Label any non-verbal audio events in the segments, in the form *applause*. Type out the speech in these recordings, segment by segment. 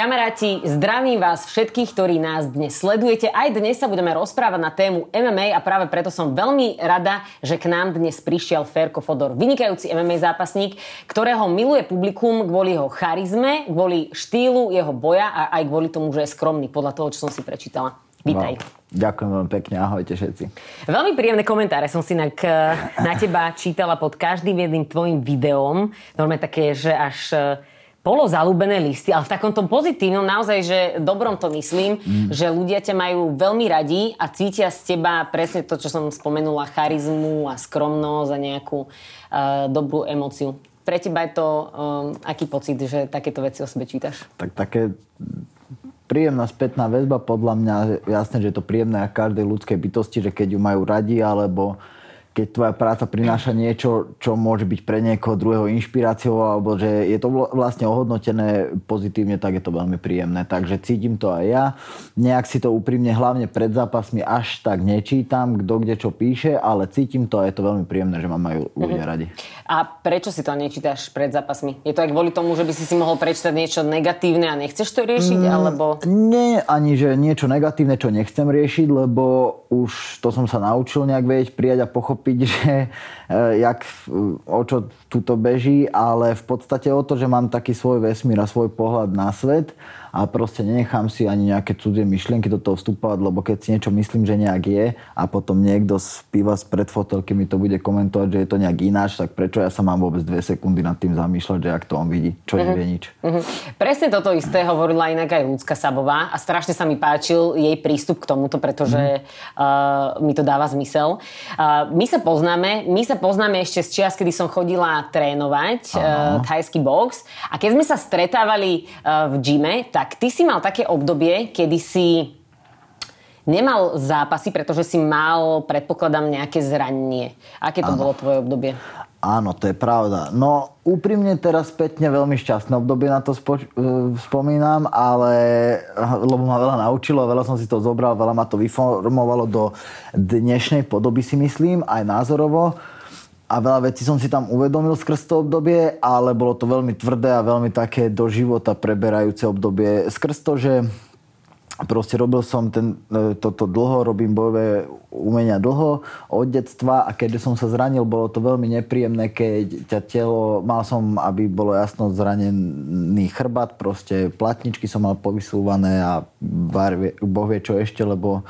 Kamaráti, zdravím vás všetkých, ktorí nás dnes sledujete. Aj dnes sa budeme rozprávať na tému MMA a práve preto som veľmi rada, že k nám dnes prišiel Ferko Fodor, vynikajúci MMA zápasník, ktorého miluje publikum kvôli jeho charizme, kvôli štýlu jeho boja a aj kvôli tomu, že je skromný, podľa toho, čo som si prečítala. Vítaj. No, ďakujem veľmi pekne, ahojte všetci. Veľmi príjemné komentáre som si na, na teba čítala pod každým jedným tvojim videom. Normálne také, že až polozalúbené listy, ale v takom tom pozitívnom, naozaj, že dobrom to myslím, mm. že ľudia ťa majú veľmi radi a cítia z teba presne to, čo som spomenula, charizmu a skromnosť a nejakú uh, dobrú emociu. Pre teba je to um, aký pocit, že takéto veci o sebe čítaš? Tak také príjemná spätná väzba, podľa mňa jasné, že je to príjemné a každej ľudskej bytosti, že keď ju majú radi, alebo keď tvoja práca prináša niečo, čo môže byť pre niekoho druhého inšpiráciou, alebo že je to vlastne ohodnotené pozitívne, tak je to veľmi príjemné. Takže cítim to aj ja. Nejak si to úprimne, hlavne pred zápasmi, až tak nečítam, kto kde čo píše, ale cítim to a je to veľmi príjemné, že ma majú ľudia mm-hmm. radi. A prečo si to nečítaš pred zápasmi? Je to aj kvôli tomu, že by si si mohol prečítať niečo negatívne a nechceš to riešiť? Mm, alebo... Nie, ani že niečo negatívne, čo nechcem riešiť, lebo už to som sa naučil nejak vedieť, prijať a pochopiť pochopiť, *laughs* že e, jak, o čo tuto beží, ale v podstate o to, že mám taký svoj vesmír a svoj pohľad na svet a proste nenechám si ani nejaké cudzie myšlienky do toho vstupovať, lebo keď si niečo myslím, že nejak je a potom niekto z piva z predfotelky mi to bude komentovať, že je to nejak ináč, tak prečo ja sa mám vôbec dve sekundy nad tým zamýšľať, že ak to on vidí, čo uh-huh. nevie nič. Uh-huh. Presne toto isté hovorila inak aj Ľudská Sabová a strašne sa mi páčil jej prístup k tomuto, pretože uh-huh. uh, mi to dáva zmysel. Uh, my sa poznáme, my sa poznáme ešte z čias, kedy som chodila trénovať uh, thajský box a keď sme sa stretávali uh, v gyme, tak ty si mal také obdobie, kedy si nemal zápasy, pretože si mal, predpokladám, nejaké zranenie. Aké to ano. bolo tvoje obdobie? Áno, to je pravda. No úprimne teraz spätne veľmi šťastné obdobie na to spo- e, spomínam, ale lebo ma veľa naučilo, veľa som si to zobral, veľa ma to vyformovalo do dnešnej podoby si myslím, aj názorovo a veľa vecí som si tam uvedomil skrz to obdobie, ale bolo to veľmi tvrdé a veľmi také do života preberajúce obdobie. Skrz to, že proste robil som ten, e, toto dlho, robím bojové umenia dlho od detstva a keďže som sa zranil, bolo to veľmi nepríjemné, keď ťa telo, mal som, aby bolo jasno, zranený chrbát, proste platničky som mal povysúvané a boh vie čo ešte, lebo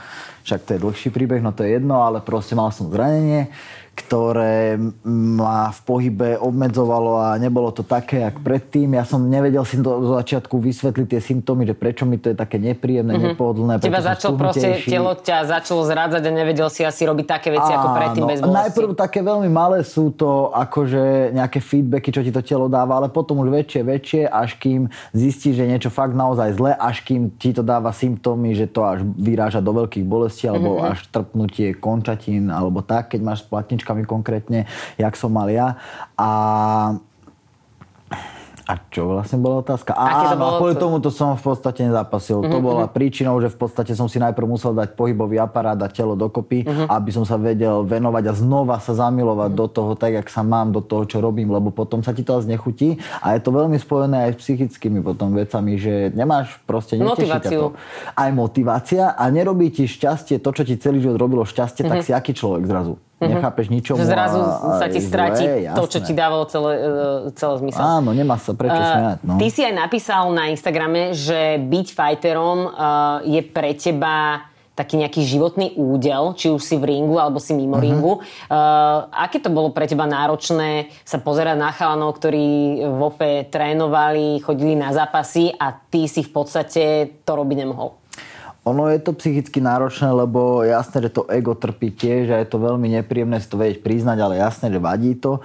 však to je dlhší príbeh, no to je jedno, ale proste mal som zranenie ktoré ma v pohybe obmedzovalo a nebolo to také, jak predtým. Ja som nevedel si do začiatku vysvetliť tie symptómy, že prečo mi to je také nepríjemné, mm-hmm. nepohodlné. Teba začal proste, telo ťa začalo zrádzať a nevedel si asi robiť také veci Áno, ako predtým bez bolesti. Najprv také veľmi malé sú to akože nejaké feedbacky, čo ti to telo dáva, ale potom už väčšie, väčšie, až kým zistíš, že niečo fakt naozaj zle, až kým ti to dáva symptómy, že to až vyráža do veľkých bolestí, alebo mm-hmm. až trpnutie končatín, alebo tak, keď máš platnička otázkami konkrétne, jak som mal ja. A a čo vlastne bola otázka? Áno, a kvôli tomu to som v podstate nezapasil. Uh-huh, to mhm, bola uh-huh. príčinou, že v podstate som si najprv musel dať pohybový aparát a telo dokopy, uh-huh. aby som sa vedel venovať a znova sa zamilovať uh-huh. do toho, tak jak sa mám, do toho, čo robím, lebo potom sa ti to zase nechutí a je to veľmi spojené aj s psychickými potom vecami, že nemáš proste motiváciu. To. Aj motivácia a nerobí ti šťastie to, čo ti celý život robilo šťastie, uh-huh. tak si aký človek zrazu. Mm-hmm. Nechápeš ničomu. Že zrazu a, sa ti stráti to, čo ti dávalo celé, e, celé zmysel. Áno, nemá sa prečo uh, smiať. No. Ty si aj napísal na Instagrame, že byť fighterom uh, je pre teba taký nejaký životný údel, či už si v ringu alebo si mimo uh-huh. ringu. Uh, aké to bolo pre teba náročné sa pozerať na chalanov, ktorí v OPE trénovali, chodili na zápasy a ty si v podstate to robiť nemohol? Ono je to psychicky náročné, lebo jasné, že to ego trpí tiež a je to veľmi nepríjemné si to vedieť priznať, ale jasné, že vadí to.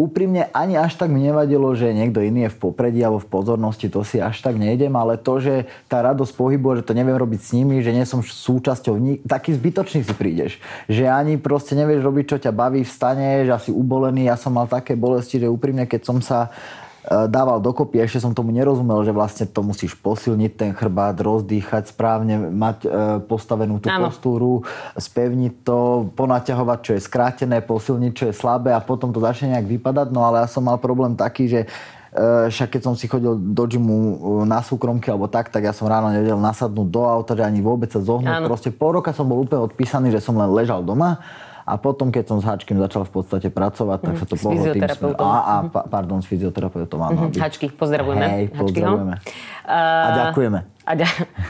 úprimne ani až tak mi nevadilo, že niekto iný je v popredí alebo v pozornosti, to si až tak nejdem, ale to, že tá radosť pohybu, že to neviem robiť s nimi, že nie som súčasťou ní, taký zbytočný si prídeš. Že ani proste nevieš robiť, čo ťa baví, vstaneš, asi ubolený. Ja som mal také bolesti, že úprimne, keď som sa dával dokopy. Ešte som tomu nerozumel, že vlastne to musíš posilniť ten chrbát, rozdýchať správne, mať e, postavenú tú ano. postúru, spevniť to, ponaťahovať, čo je skrátené, posilniť, čo je slabé a potom to začne nejak vypadať. No ale ja som mal problém taký, že e, však keď som si chodil do gymu na súkromky alebo tak, tak ja som ráno nevedel nasadnúť do auta, že ani vôbec sa zohnúť. Ano. Proste pol roka som bol úplne odpísaný, že som len ležal doma a potom, keď som s Hačkým začal v podstate pracovať, tak sa to mhm. pohlo tým smerom. A, a, pardon, s fyzioterapeutom, áno. Mm-hmm. Hačky, pozdravujeme. Hej, pozdravujeme. A ďakujeme. A,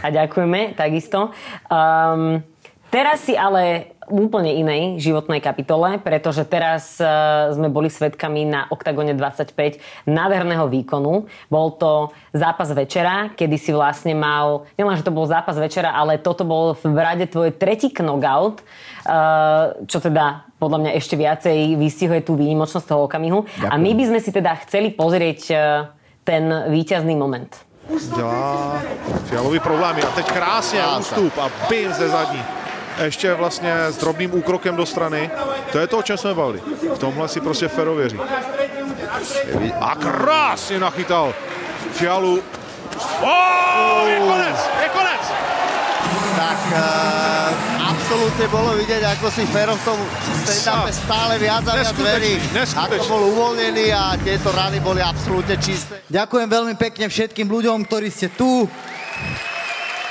a ďakujeme, takisto. Um, teraz si ale úplne inej životnej kapitole, pretože teraz uh, sme boli svetkami na Octagone 25 nádherného výkonu. Bol to zápas večera, kedy si vlastne mal, nielen, že to bol zápas večera, ale toto bol v rade tvoj tretí knockout, uh, čo teda podľa mňa ešte viacej vystihuje tú výnimočnosť toho okamihu. Ďakujem. A my by sme si teda chceli pozrieť uh, ten víťazný moment. Dělá fialový problémy a teď krásně ústup a bim ze zadní ještě vlastně s drobným úkrokem do strany. To je to, o čem jsme bavili. V tomhle si prostě Fero věří. A krásně nachytal Fialu. Oh, je konec, je konec! Tak uh, absolútne bolo vidieť, ako si Fero v tom stand stále viac a viac verí. Ako bol uvoľnený a tieto rany boli absolútne čisté. Ďakujem veľmi pekne všetkým ľuďom, ktorí ste tu.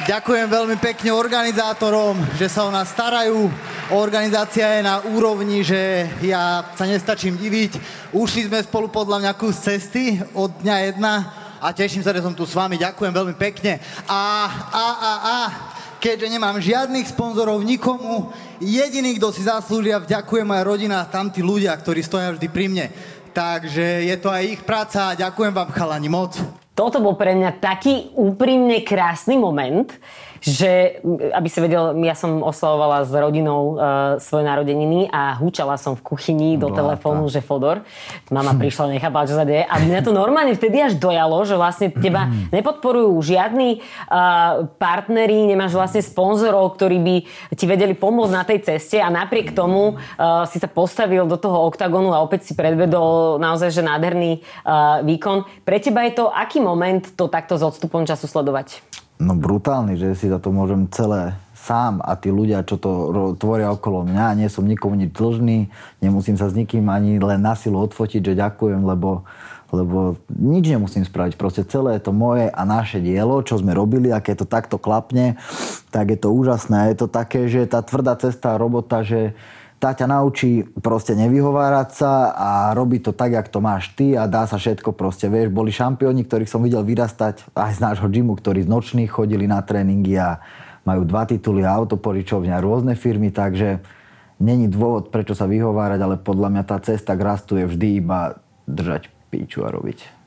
Ďakujem veľmi pekne organizátorom, že sa o nás starajú. Organizácia je na úrovni, že ja sa nestačím diviť. Ušli sme spolu podľa mňa kus cesty od dňa jedna a teším sa, že som tu s vami. Ďakujem veľmi pekne. A, a, a, a, keďže nemám žiadnych sponzorov nikomu, jediný, kto si zaslúžia, vďakuje moja rodina a tam tí ľudia, ktorí stoja vždy pri mne. Takže je to aj ich práca a ďakujem vám chalani moc toto bol pre mňa taký úprimne krásny moment, že aby si vedel, ja som oslavovala s rodinou uh, svoje narodeniny a húčala som v kuchyni do Bláta. telefónu, že Fodor. Mama prišla, nechápala, čo sa deje. A mňa to normálne vtedy až dojalo, že vlastne teba nepodporujú žiadni uh, partneri, nemáš vlastne sponzorov, ktorí by ti vedeli pomôcť na tej ceste a napriek tomu uh, si sa postavil do toho oktagonu a opäť si predvedol naozaj, že nádherný uh, výkon. Pre teba je to aký moment to takto s odstupom času sledovať? No brutálny, že si za to môžem celé sám a tí ľudia, čo to tvoria okolo mňa, nie som nikomu nič dlžný, nemusím sa s nikým ani len na silu odfotiť, že ďakujem, lebo, lebo nič nemusím spraviť. Proste celé je to moje a naše dielo, čo sme robili a keď to takto klapne, tak je to úžasné. Je to také, že tá tvrdá cesta, robota, že, tá ťa naučí proste nevyhovárať sa a robiť to tak, jak to máš ty a dá sa všetko proste. Vieš, boli šampióni, ktorých som videl vyrastať aj z nášho gymu, ktorí z nočných chodili na tréningy a majú dva tituly a autoporičovňa, rôzne firmy, takže není dôvod, prečo sa vyhovárať, ale podľa mňa tá cesta k rastu je vždy iba držať píču a robiť.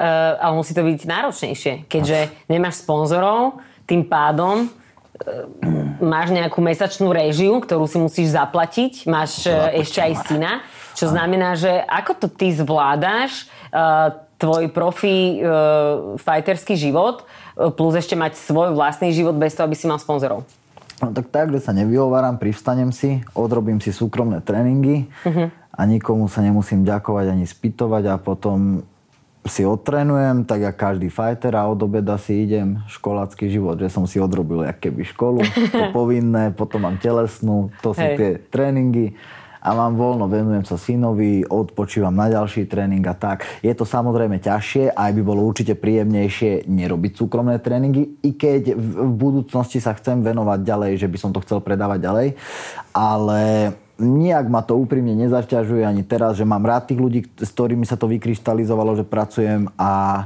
Uh, ale musí to byť náročnejšie, keďže nemáš sponzorov, tým pádom máš nejakú mesačnú režiu, ktorú si musíš zaplatiť, máš Zaplatiť. ešte aj syna, čo znamená, že ako to ty zvládáš uh, tvoj profi uh, fighterský život uh, plus ešte mať svoj vlastný život bez toho, aby si mal sponzorov? No tak tak, že sa nevyhováram, privstanem si, odrobím si súkromné tréningy uh-huh. a nikomu sa nemusím ďakovať ani spýtovať a potom si odtrenujem, tak jak každý fighter a od obeda si idem školácky život, že som si odrobil jak keby školu, to *laughs* povinné, potom mám telesnú, to sú Hej. tie tréningy a mám voľno, venujem sa synovi, odpočívam na ďalší tréning a tak. Je to samozrejme ťažšie, aj by bolo určite príjemnejšie nerobiť súkromné tréningy, i keď v budúcnosti sa chcem venovať ďalej, že by som to chcel predávať ďalej, ale nijak ma to úprimne nezaťažuje ani teraz, že mám rád tých ľudí, s ktorými sa to vykryštalizovalo, že pracujem a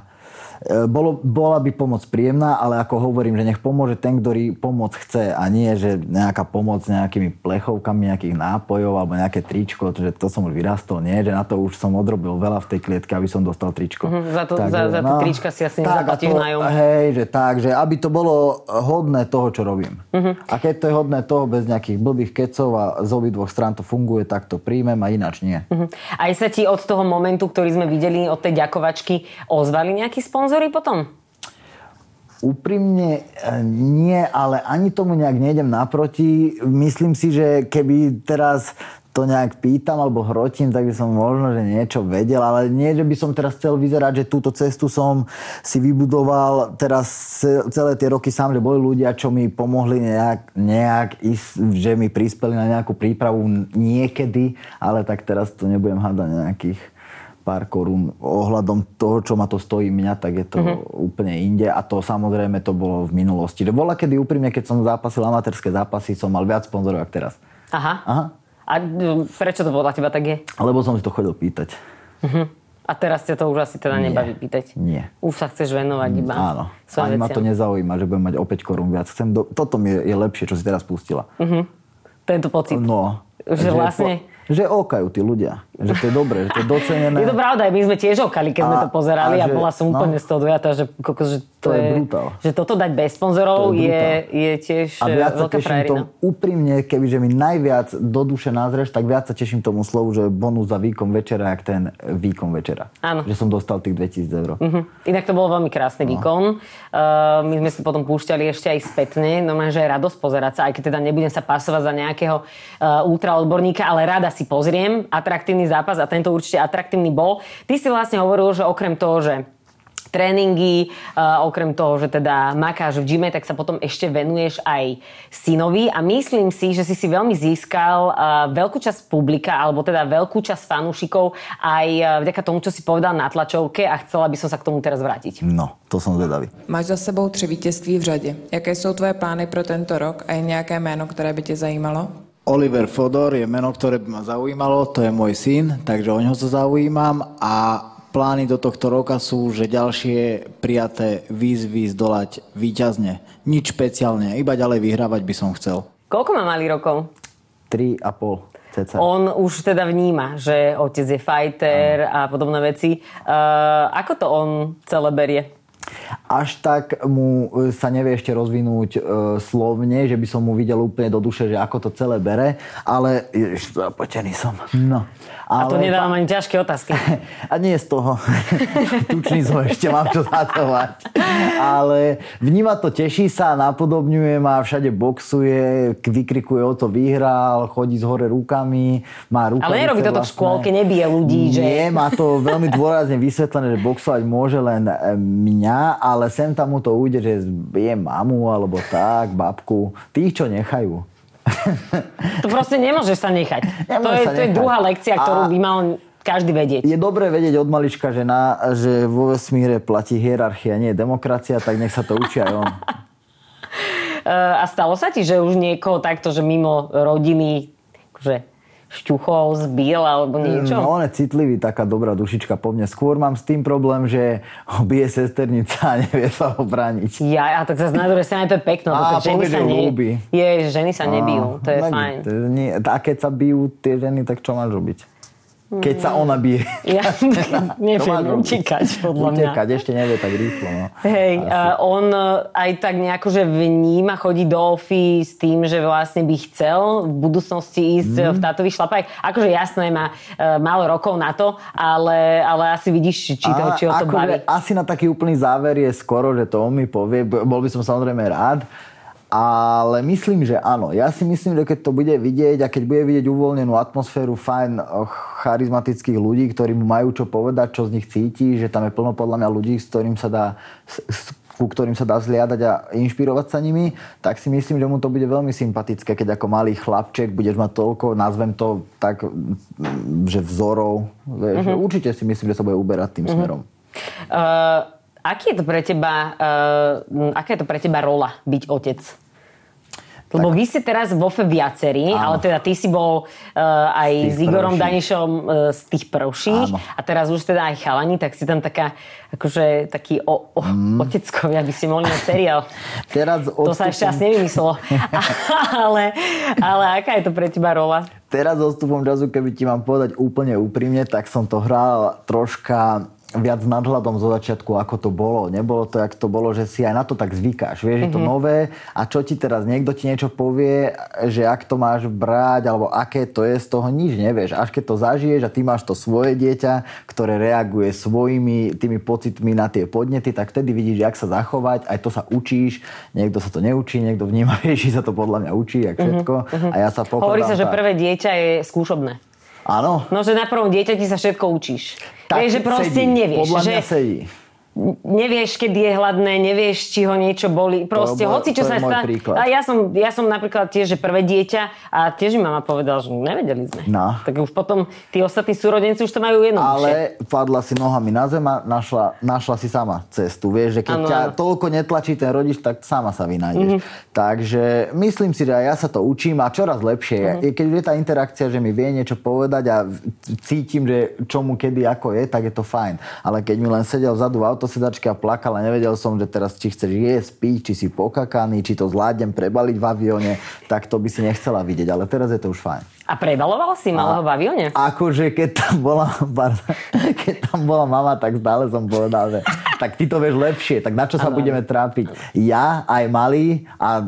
bolo, bola by pomoc príjemná, ale ako hovorím, že nech pomôže ten, ktorý pomoc chce a nie, že nejaká pomoc nejakými plechovkami nejakých nápojov alebo nejaké tričko, že to som už vyrastol, nie, že na to už som odrobil veľa v tej klietke, aby som dostal tričko. Mm-hmm, za to, tak, za, za no, trička si asi tak, nezaplatíš nájom. Hej, že tak, že aby to bolo hodné toho, čo robím. Mm-hmm. A keď to je hodné toho bez nejakých blbých kecov a z obidvoch strán to funguje, tak to príjmem a ináč nie. Mm-hmm. Aj sa ti od toho momentu, ktorý sme videli, od tej ďakovačky, ozvali nejaký sponzor? Sponzory potom? Úprimne e, nie, ale ani tomu nejak nejdem naproti. Myslím si, že keby teraz to nejak pýtam alebo hrotím, tak by som možno, že niečo vedel, ale nie, že by som teraz chcel vyzerať, že túto cestu som si vybudoval teraz celé tie roky sám, že boli ľudia, čo mi pomohli nejak, nejak ísť, že mi prispeli na nejakú prípravu niekedy, ale tak teraz to nebudem hádať nejakých pár korún ohľadom toho, čo ma to stojí mňa, tak je to mm-hmm. úplne inde a to samozrejme to bolo v minulosti. Že bola kedy úprimne, keď som zápasil amatérske zápasy, som mal viac sponzorov ako teraz. Aha. Aha. A prečo to podľa teba tak je? Lebo som si to chodil pýtať. Uh-huh. A teraz ťa to už asi teda Nie. nebaví pýtať? Nie. Už sa chceš venovať iba Áno. Ani ma to nezaujíma, že budem mať o 5 korún viac. Chcem do... Toto mi je, je lepšie, čo si teraz pustila. Uh-huh. Tento pocit. No. Že, že vlastne... Po že okajú tí ľudia. Že to je dobré, že to je docenené. Je to pravda, my sme tiež okali, keď a, sme to pozerali a, a že, bola som no, úplne z toho dojatá, že, že to, to je, je brutál. Že toto dať bez sponzorov je, je, je tiež a viac sa teším tomu úprimne, kebyže mi najviac do duše názreš, tak viac sa teším tomu slovu, že bonus za výkon večera, jak ten výkon večera. Áno. Že som dostal tých 2000 eur. Uh-huh. Inak to bol veľmi krásny no. výkon. Uh, my sme si potom púšťali ešte aj spätne, no že je radosť pozerať sa, aj keď teda nebudem sa pasovať za nejakého uh, ultraodborníka, ale rada si pozriem atraktívny zápas a tento určite atraktívny bol. Ty si vlastne hovoril, že okrem toho, že tréningy, uh, okrem toho, že teda makáš v gyme, tak sa potom ešte venuješ aj synovi a myslím si, že si si veľmi získal uh, veľkú časť publika, alebo teda veľkú časť fanúšikov aj uh, vďaka tomu, čo si povedal na tlačovke a chcela by som sa k tomu teraz vrátiť. No, to som zvedavý. Máš za sebou tři vítězství v řadě. Jaké jsou tvoje plány pro tento rok a je nějaké jméno, které by tě zajímalo? Oliver Fodor je meno, ktoré by ma zaujímalo, to je môj syn, takže o ňo sa zaujímam a plány do tohto roka sú, že ďalšie prijaté výzvy zdolať výťazne. Nič špeciálne, iba ďalej vyhrávať by som chcel. Koľko má malý rokov? 3,5. Ceca. On už teda vníma, že otec je fighter a podobné veci. Uh, ako to on celé berie? Až tak mu e, sa nevie ešte rozvinúť e, slovne, že by som mu videl úplne do duše, že ako to celé bere, ale ježiš, zapotený som. No. Ale... A to nedávam ani ťažké otázky. *laughs* A nie z toho. *laughs* Tučný som ešte, mám čo zatovať. Ale vníma to, teší sa, napodobňuje ma, všade boxuje, vykrikuje o to vyhral, chodí z hore rukami, má rukavice Ale nerobí toto vlastné. v škôlke, nebije ľudí, že... Nie, má to veľmi dôrazne vysvetlené, že boxovať môže len e, mňa, ale sem tam mu to ujde, že je mamu alebo tak, babku. Tých, čo nechajú. *laughs* To proste nemôžeš sa nechať. to je, to je druhá lekcia, ktorú by mal každý vedieť. Je dobré vedieť od malička, že, na, že vo vesmíre platí hierarchia, nie demokracia, tak nech sa to učí aj on. *laughs* *laughs* A stalo sa ti, že už niekoho takto, že mimo rodiny, že šťuchol, zbil alebo niečo? No, on je citlivý, taká dobrá dušička po mne. Skôr mám s tým problém, že ho bije sesternica a nevie sa ho brániť. Ja, a tak sa na druhej strane to je pekno. A, ženy sa ne... Je, ženy sa nebijú, to je a, fajn. Nie, a keď sa bijú tie ženy, tak čo máš robiť? Keď sa ona bije. Ja *laughs* neviem, utekať podľa mňa. Utekať, ešte nevie tak rýchlo. No. Hej, a on e, aj tak nejako, že vníma, chodí do ofy s tým, že vlastne by chcel v budúcnosti ísť mm. v tátových šlapách. Akože jasné, má uh, málo rokov na to, ale, ale asi vidíš, či, to, či ho to baví. Asi na taký úplný záver je skoro, že to on mi povie. Bol by som samozrejme rád. Ale myslím, že áno. Ja si myslím, že keď to bude vidieť a keď bude vidieť uvoľnenú atmosféru, fajn, charizmatických ľudí, ktorí mu majú čo povedať, čo z nich cíti, že tam je plno podľa mňa ľudí, s ktorým sa dá ku ktorým sa dá zliadať a inšpirovať sa nimi, tak si myslím, že mu to bude veľmi sympatické, keď ako malý chlapček budeš mať toľko, nazvem to tak, že vzorov. Vieš, mm-hmm. Určite si myslím, že sa bude uberať tým mm-hmm. smerom. Uh, aký je to pre teba, uh, aká je to pre teba rola byť otec? Lebo tak. vy ste teraz vo FE viacerí, Áno. ale teda ty si bol uh, aj s Igorom prvších. Danišom uh, z tých prvších Áno. a teraz už teda aj chalani, tak si tam taká, akože taký o, o, mm. oteckovia, aby ste mohli mať seriál. *laughs* Teraz odstupom... To sa ešte asi nevymyslelo. *laughs* ale, ale aká je to pre teba rola? Teraz odstupom času, keby ti mám povedať úplne úprimne, tak som to hral troška viac nadhľadom zo začiatku, ako to bolo. Nebolo to, jak to bolo, že si aj na to tak zvykáš. Vieš, mm-hmm. je to mhm. nové a čo ti teraz niekto ti niečo povie, že ak to máš brať, alebo aké to je, z toho nič nevieš. Až keď to zažiješ a ty máš to svoje dieťa, ktoré reaguje svojimi tými pocitmi na tie podnety, tak vtedy vidíš, jak sa zachovať, aj to sa učíš. Niekto sa to neučí, niekto vníma, *laughs* že sa to podľa mňa učí, jak mhm, všetko. Mm-hmm. A ja sa Hovorí sa, že prvé dieťa je skúšobné. Áno. No, že na prvom dieťati sa všetko učíš. Tak Vieš, že proste sedí. nevieš. Podľa mňa že... sedí nevieš, kedy je hladné, nevieš, či ho niečo boli. Proste, hoci čo sa stane. A ja som, ja som napríklad tiež, že prvé dieťa a tiež mi mama povedala, že nevedeli sme. No. Tak už potom tí ostatní súrodenci už to majú jednoduchšie. Ale padla si nohami na zem a našla, našla si sama cestu. Vieš, že keď ano, ťa ano. toľko netlačí ten rodič, tak sama sa vynájdeš. Mm-hmm. Takže myslím si, že aj ja sa to učím a čoraz lepšie. Mm-hmm. Keď je tá interakcia, že mi vie niečo povedať a cítim, že čomu kedy ako je, tak je to fajn. Ale keď mi len sedel vzadu v autosedačke a plakal, plakal a nevedel som, že teraz či chceš jesť, piť, či si pokakaný, či to zvládnem prebaliť v avióne, tak to by si nechcela vidieť. Ale teraz je to už fajn. A prebaloval si malého v avióne? Akože keď tam bola, *laughs* keď tam bola mama, tak stále som povedal, že tak ty to vieš lepšie, tak na čo sa ano. budeme trápiť? Ja, aj malý a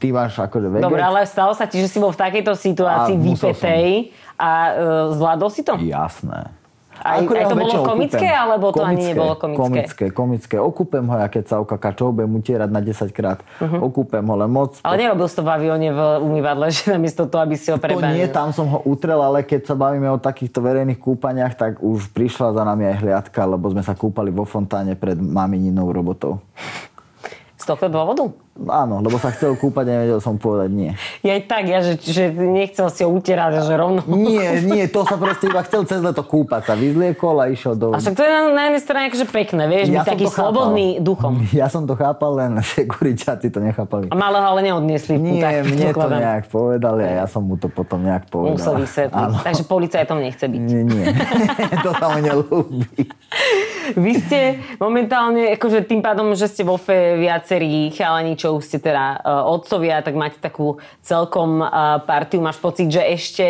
ty máš akože vedieť. Dobre, ale stalo sa ti, že si bol v takejto situácii vypetej a uh, zvládol si to? Jasné. Aj, aj to bolo komické, okupem. alebo to komické, ani nebolo komické? Komické, komické. Okúpem ho, ja keď sa okaká, čo budem utierať na 10 krát. Uh-huh. Okúpem ho len moc. Ale nerobil si to v avióne v umývadle, *laughs* že namiesto toho, aby si ho prebanil. To nie, tam som ho utrel, ale keď sa bavíme o takýchto verejných kúpaniach, tak už prišla za nami aj hliadka, lebo sme sa kúpali vo fontáne pred mamininou robotou. Z tohto dôvodu? Áno, lebo sa chcel kúpať a nevedel som povedať nie. Ja aj tak, ja, že, že nechcel si ho utierať, že rovno... Nie, nie, to sa proste iba chcel cez leto kúpať sa. Vyzliekol a išiel do... A však to je na, na jednej strane akože pekné, vieš, ja byť taký slobodný duchom. Ja som to chápal, len sekuriťáci to nechápali. A malého ale neodniesli Nie, mne to nejak povedali a ja som mu to potom nejak povedal. Musel vysvetliť. Takže policajtom nechce byť. Nie, nie. *laughs* to sa nelúbi. Vy ste momentálne, akože tým pádom, že ste vo FE viacerí chalani, čo už ste teda uh, otcovia, tak máte takú celkom uh, partiu. Máš pocit, že ešte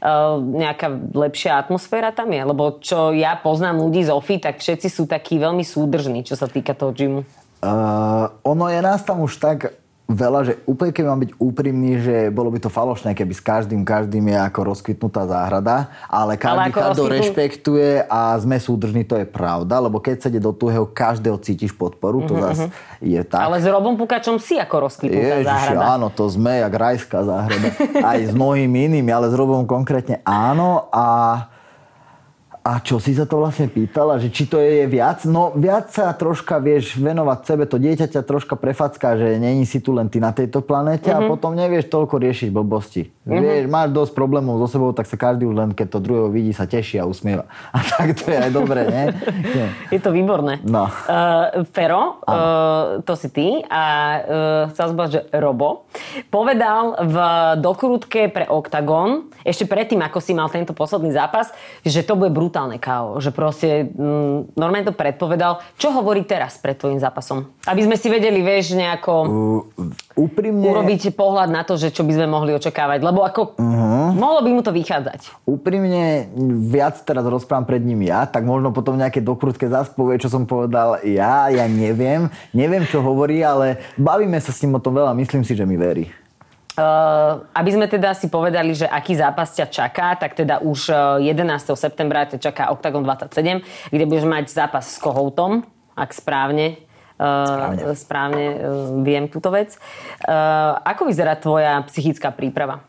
uh, nejaká lepšia atmosféra tam je? Lebo čo ja poznám ľudí z OFI, tak všetci sú takí veľmi súdržní, čo sa týka toho gymu. Uh, ono je nás tam už tak veľa, že úplne keď mám byť úprimný, že bolo by to falošné, keby s každým, každým je ako rozkvitnutá záhrada, ale každý ale rozkvitnú... rešpektuje a sme súdržní, to je pravda, lebo keď sa ide do tuhého, každého cítiš podporu, to uh-huh, zase je tak. Ale s Robom Pukačom si ako rozkvitnutá Ježiš, záhrada. áno, to sme jak rajská záhrada. Aj s *laughs* mnohými inými, ale s Robom konkrétne áno a a čo si sa to vlastne pýtala, že či to je viac? No viac sa troška vieš venovať sebe, to dieťa ťa troška prefacká, že není si tu len ty na tejto planete uh-huh. a mhm. potom nevieš toľko riešiť blbosti. Uh-huh. Vieš, máš dosť problémov so sebou, tak sa každý už len keď to druhého vidí, sa teší a usmieva. A tak to je aj dobré, nie? nie. *laughs* Je to výborné. No. Uh, Fero, uh, to si ty a uh, chcel povedať, že Robo povedal v dokrutke pre Octagon, ešte predtým, ako si mal tento posledný zápas, že to bude brutálne brutálne KO. Že proste mm, normálne to predpovedal. Čo hovorí teraz pred tvojim zápasom? Aby sme si vedeli, vieš, nejako uh, úprimne... urobiť pohľad na to, že čo by sme mohli očakávať. Lebo ako uh-huh. mohlo by mu to vychádzať. Úprimne viac teraz rozprávam pred ním ja, tak možno potom nejaké dokrutke zás povie, čo som povedal ja. Ja neviem. Neviem, čo hovorí, ale bavíme sa s ním o tom veľa. Myslím si, že mi verí. Uh, aby sme teda si povedali, že aký zápas ťa čaká, tak teda už 11. Eh, septembra ťa čaká Octagon 27, kde budeš mať zápas s Kohoutom, ak správne správne, uh, správne uh, viem túto vec. Uh, ako vyzerá tvoja psychická príprava?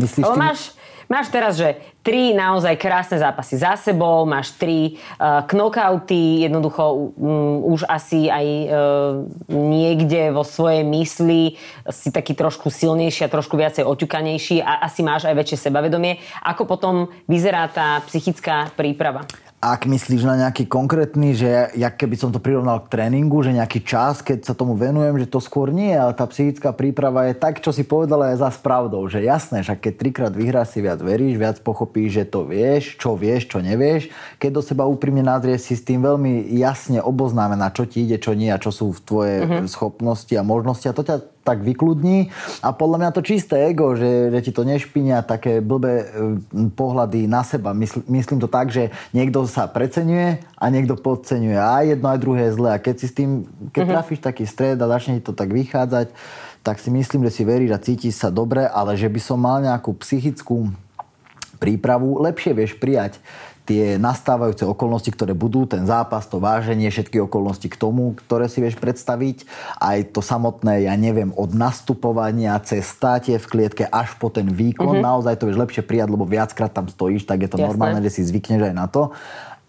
Myslíš máš, máš teraz, že tri naozaj krásne zápasy za sebou, máš tri uh, knockouty, jednoducho um, už asi aj uh, niekde vo svojej mysli si taký trošku silnejší a trošku viacej oťukanejší a asi máš aj väčšie sebavedomie. Ako potom vyzerá tá psychická príprava? Ak myslíš na nejaký konkrétny, že ja keby som to prirovnal k tréningu, že nejaký čas, keď sa tomu venujem, že to skôr nie, ale tá psychická príprava je tak, čo si povedala je za spravdou, že jasné, že keď trikrát vyhráš si viac veríš, viac pochopíš, že to vieš, čo vieš, čo nevieš. Keď do seba úprimne nazrieš si s tým veľmi jasne oboznámená, čo ti ide, čo nie a čo sú tvoje uh-huh. schopnosti a možnosti a to ťa tak vykludní. A podľa mňa to čisté ego, že, že ti to nešpinia také blbé e, pohľady na seba. Mysl, myslím to tak, že niekto sa preceňuje a niekto podceňuje. A jedno aj druhé je zlé. A keď si s tým, keď mm-hmm. trafíš taký stred a začne ti to tak vychádzať, tak si myslím, že si veríš a cítiš sa dobre, ale že by som mal nejakú psychickú prípravu, lepšie vieš prijať tie nastávajúce okolnosti, ktoré budú, ten zápas, to váženie, všetky okolnosti k tomu, ktoré si vieš predstaviť, aj to samotné, ja neviem, od nastupovania cez státie v klietke až po ten výkon, mm-hmm. naozaj to vieš lepšie prijať, lebo viackrát tam stojíš, tak je to Jasné. normálne, že si zvykneš aj na to.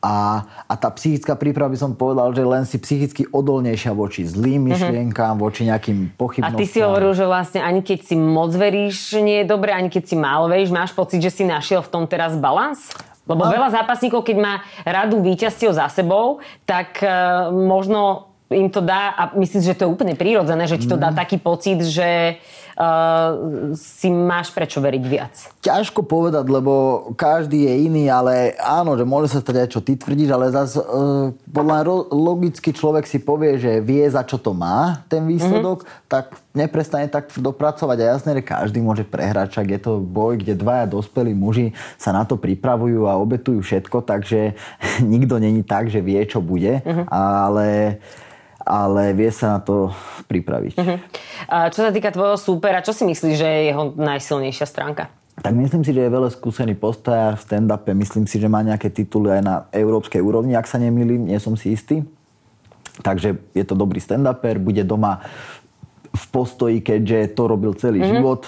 A, a tá psychická príprava by som povedal, že len si psychicky odolnejšia voči zlým mhm. myšlienkám, mm-hmm. voči nejakým pochybnostiam. A ty si hovoril, že vlastne ani keď si moc veríš, nie je dobre, ani keď si málo veríš, máš pocit, že si našiel v tom teraz balans? Lebo veľa zápasníkov, keď má radu víťazstiev za sebou, tak uh, možno im to dá, a myslím, že to je úplne prírodzené, že ti to dá mm. taký pocit, že uh, si máš prečo veriť viac? Ťažko povedať, lebo každý je iný, ale áno, že môže sa stať aj čo ty tvrdíš, ale zase uh, podľa logicky človek si povie, že vie za čo to má ten výsledok, mm-hmm. tak neprestane tak dopracovať a jasné, že každý môže prehrať, čak je to boj, kde dvaja dospelí muži sa na to pripravujú a obetujú všetko, takže *laughs* nikto není tak, že vie, čo bude, mm-hmm. ale ale vie sa na to pripraviť. Uh-huh. A čo sa týka tvojho súpera, čo si myslíš, že je jeho najsilnejšia stránka? Tak myslím si, že je veľa skúsený postajár v stand-upe. Myslím si, že má nejaké tituly aj na európskej úrovni, ak sa nemýlim, nie som si istý. Takže je to dobrý stand-uper, bude doma v postoji, keďže to robil celý mm-hmm. život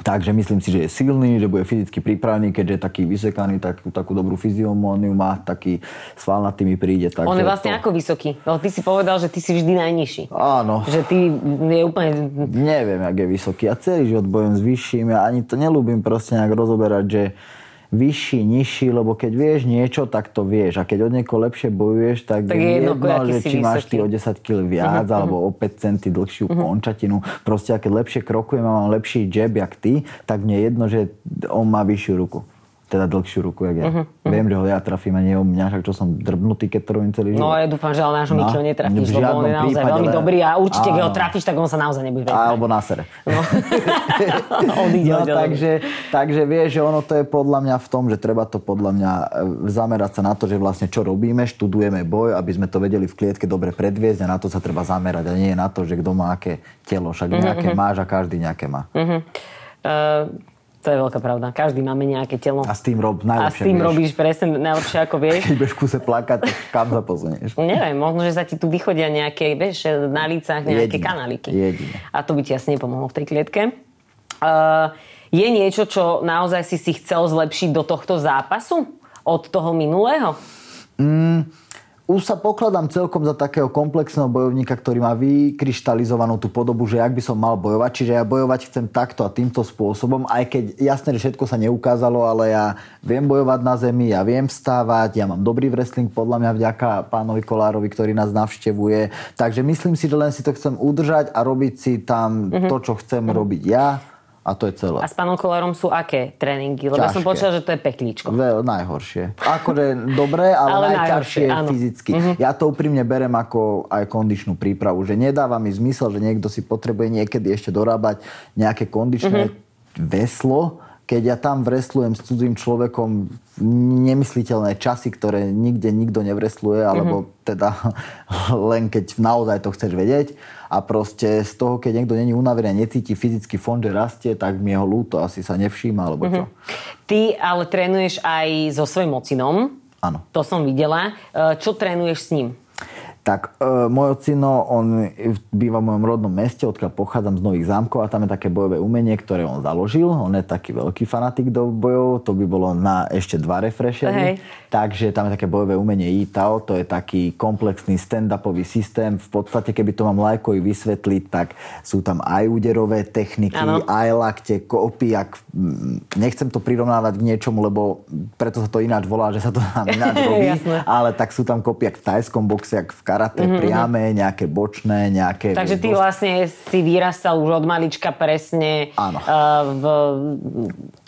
Takže myslím si, že je silný, že bude fyzicky pripravený, keďže je taký vysekaný, tak, takú dobrú fyziomóniu má, taký svalnatý mi príde. Tak On je vlastne to... ako vysoký? No, ty si povedal, že ty si vždy najnižší. Áno. Že ty je úplne... Neviem, jak je vysoký. Ja celý život bojujem s vyšším. Ja ani to nelúbim proste nejak rozoberať, že vyšší, nižší, lebo keď vieš niečo, tak to vieš. A keď od niekoho lepšie bojuješ, tak, tak je jedno, jedno že či máš ty o 10 kg viac, uh-huh, alebo o 5 cm dlhšiu uh-huh. končatinu. Proste, a keď lepšie krokujem a mám lepší jab, jak ty, tak mne je jedno, že on má vyššiu ruku teda dlhšiu ruku, jak ja. Uh-huh. Viem, že ho ja trafím a nie o mňa, však čo som drbnutý, keď to robím celý život. No ja dúfam, že ale nášho no, Mikro netrafíš, lebo on je naozaj prípade, veľmi dobrý a určite, keď ho trafíš, tak on sa naozaj nebude vedieť. Alebo na sere. No. *laughs* no, takže, takže vieš, že ono to je podľa mňa v tom, že treba to podľa mňa e, zamerať sa na to, že vlastne čo robíme, študujeme boj, aby sme to vedeli v klietke dobre predviesť a na to sa treba zamerať a nie na to, že kto má aké telo, však nejaké uh-huh. máš a každý nejaké má. Uh-huh. Uh, to je veľká pravda. Každý máme nejaké telo. A s tým rob najlepšie A s tým vieš. robíš presne najlepšie, ako vieš. Keď budeš kuse plakať, tak kam sa pozunieš? Neviem, možno, že sa ti tu vychodia nejaké, vieš, na lícach nejaké Jedine. kanáliky. Jedine. A to by ti asi nepomohlo v tej klietke. Uh, je niečo, čo naozaj si si chcel zlepšiť do tohto zápasu? Od toho minulého? Mm, už sa pokladám celkom za takého komplexného bojovníka, ktorý má vykryštalizovanú tú podobu, že ak by som mal bojovať. Čiže ja bojovať chcem takto a týmto spôsobom, aj keď jasné, že všetko sa neukázalo, ale ja viem bojovať na zemi, ja viem vstávať, ja mám dobrý wrestling podľa mňa vďaka pánovi Kolárovi, ktorý nás navštevuje. Takže myslím si, že len si to chcem udržať a robiť si tam mm-hmm. to, čo chcem mm-hmm. robiť ja a to je celé. A s pánom Kolárom sú aké tréningy? Lebo Ťažké. som počula, že to je peklíčko. Veľ, najhoršie. Akože dobré, ale, ale najťažšie najhoršie, fyzicky. Mm-hmm. Ja to úprimne berem ako aj kondičnú prípravu. Že nedáva mi zmysel, že niekto si potrebuje niekedy ešte dorábať nejaké kondičné mm-hmm. veslo, keď ja tam vreslujem s cudzým človekom nemysliteľné časy, ktoré nikde nikto nevresluje, alebo mm-hmm. teda *laughs* len keď naozaj to chceš vedieť. A proste z toho, keď niekto není unavený a necíti fyzický fond, že rastie, tak mi ho ľúto, asi sa nevšíma, alebo čo. Mm-hmm. Ty ale trénuješ aj so svojím ocinom. Áno. To som videla. E, čo trénuješ s ním? Tak e, môj ocino, on býva v mojom rodnom meste, odkiaľ pochádzam z Nových zámkov a tam je také bojové umenie, ktoré on založil. On je taký veľký fanatik do bojov, to by bolo na ešte dva refreshery. Takže tam je také bojové umenie ITAO, to je taký komplexný stand-upový systém. V podstate, keby to mám lajkovi vysvetliť, tak sú tam aj úderové techniky, ano. aj lakte, kopy. Ak, nechcem to prirovnávať k niečomu, lebo preto sa to ináč volá, že sa to tam ináč *laughs* robí. ale tak sú tam kopy, v tajskom boxe, v karate mm-hmm. priame, nejaké bočné, nejaké... Takže ty vlastne si vyrastal už od malička presne uh, v,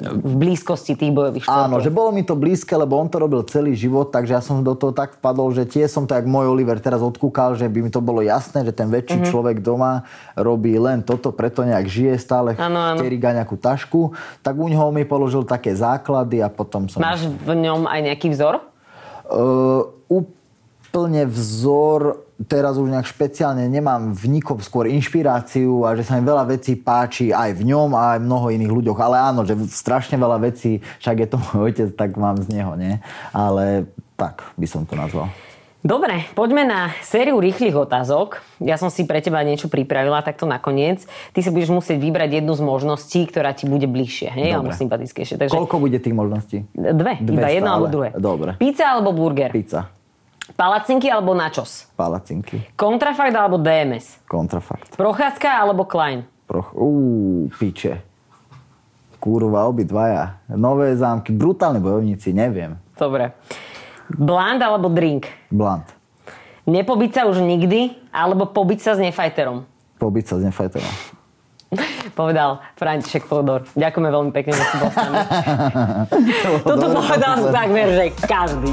v blízkosti tých bojových športov. Áno, že bolo mi to blízke, lebo on to robil celý život, takže ja som do toho tak vpadol, že tie som to, jak môj Oliver teraz odkúkal, že by mi to bolo jasné, že ten väčší mm-hmm. človek doma robí len toto, preto nejak žije stále, teriga nejakú tašku, tak u ňoho mi položil také základy a potom som... Máš v ňom aj nejaký vzor? Uh, úplne vzor, teraz už nejak špeciálne nemám v nikom skôr inšpiráciu a že sa mi veľa vecí páči aj v ňom a aj mnoho iných ľuďoch. Ale áno, že strašne veľa vecí, však je to môj otec, tak mám z neho, nie? Ale tak by som to nazval. Dobre, poďme na sériu rýchlych otázok. Ja som si pre teba niečo pripravila takto nakoniec. Ty si budeš musieť vybrať jednu z možností, ktorá ti bude bližšie, hej, alebo sympatickejšie. Takže... Koľko bude tých možností? Dve, Dve iba jedno alebo druhé. Dobre. Pizza alebo burger? Pizza. Palacinky alebo načos? Palacinky. Kontrafakt alebo DMS? Kontrafakt. Procházka alebo Klein? Proch... Uuu, piče. Kurva, obidvaja. Nové zámky, brutálni bojovníci, neviem. Dobre. Bland alebo drink? Bland. Nepobiť sa už nikdy, alebo pobiť sa s nefajterom? Pobiť sa s nefajterom. *laughs* povedal František Fodor. Ďakujeme veľmi pekne, že si bol s nami. *laughs* Toto povedal takmer, že každý.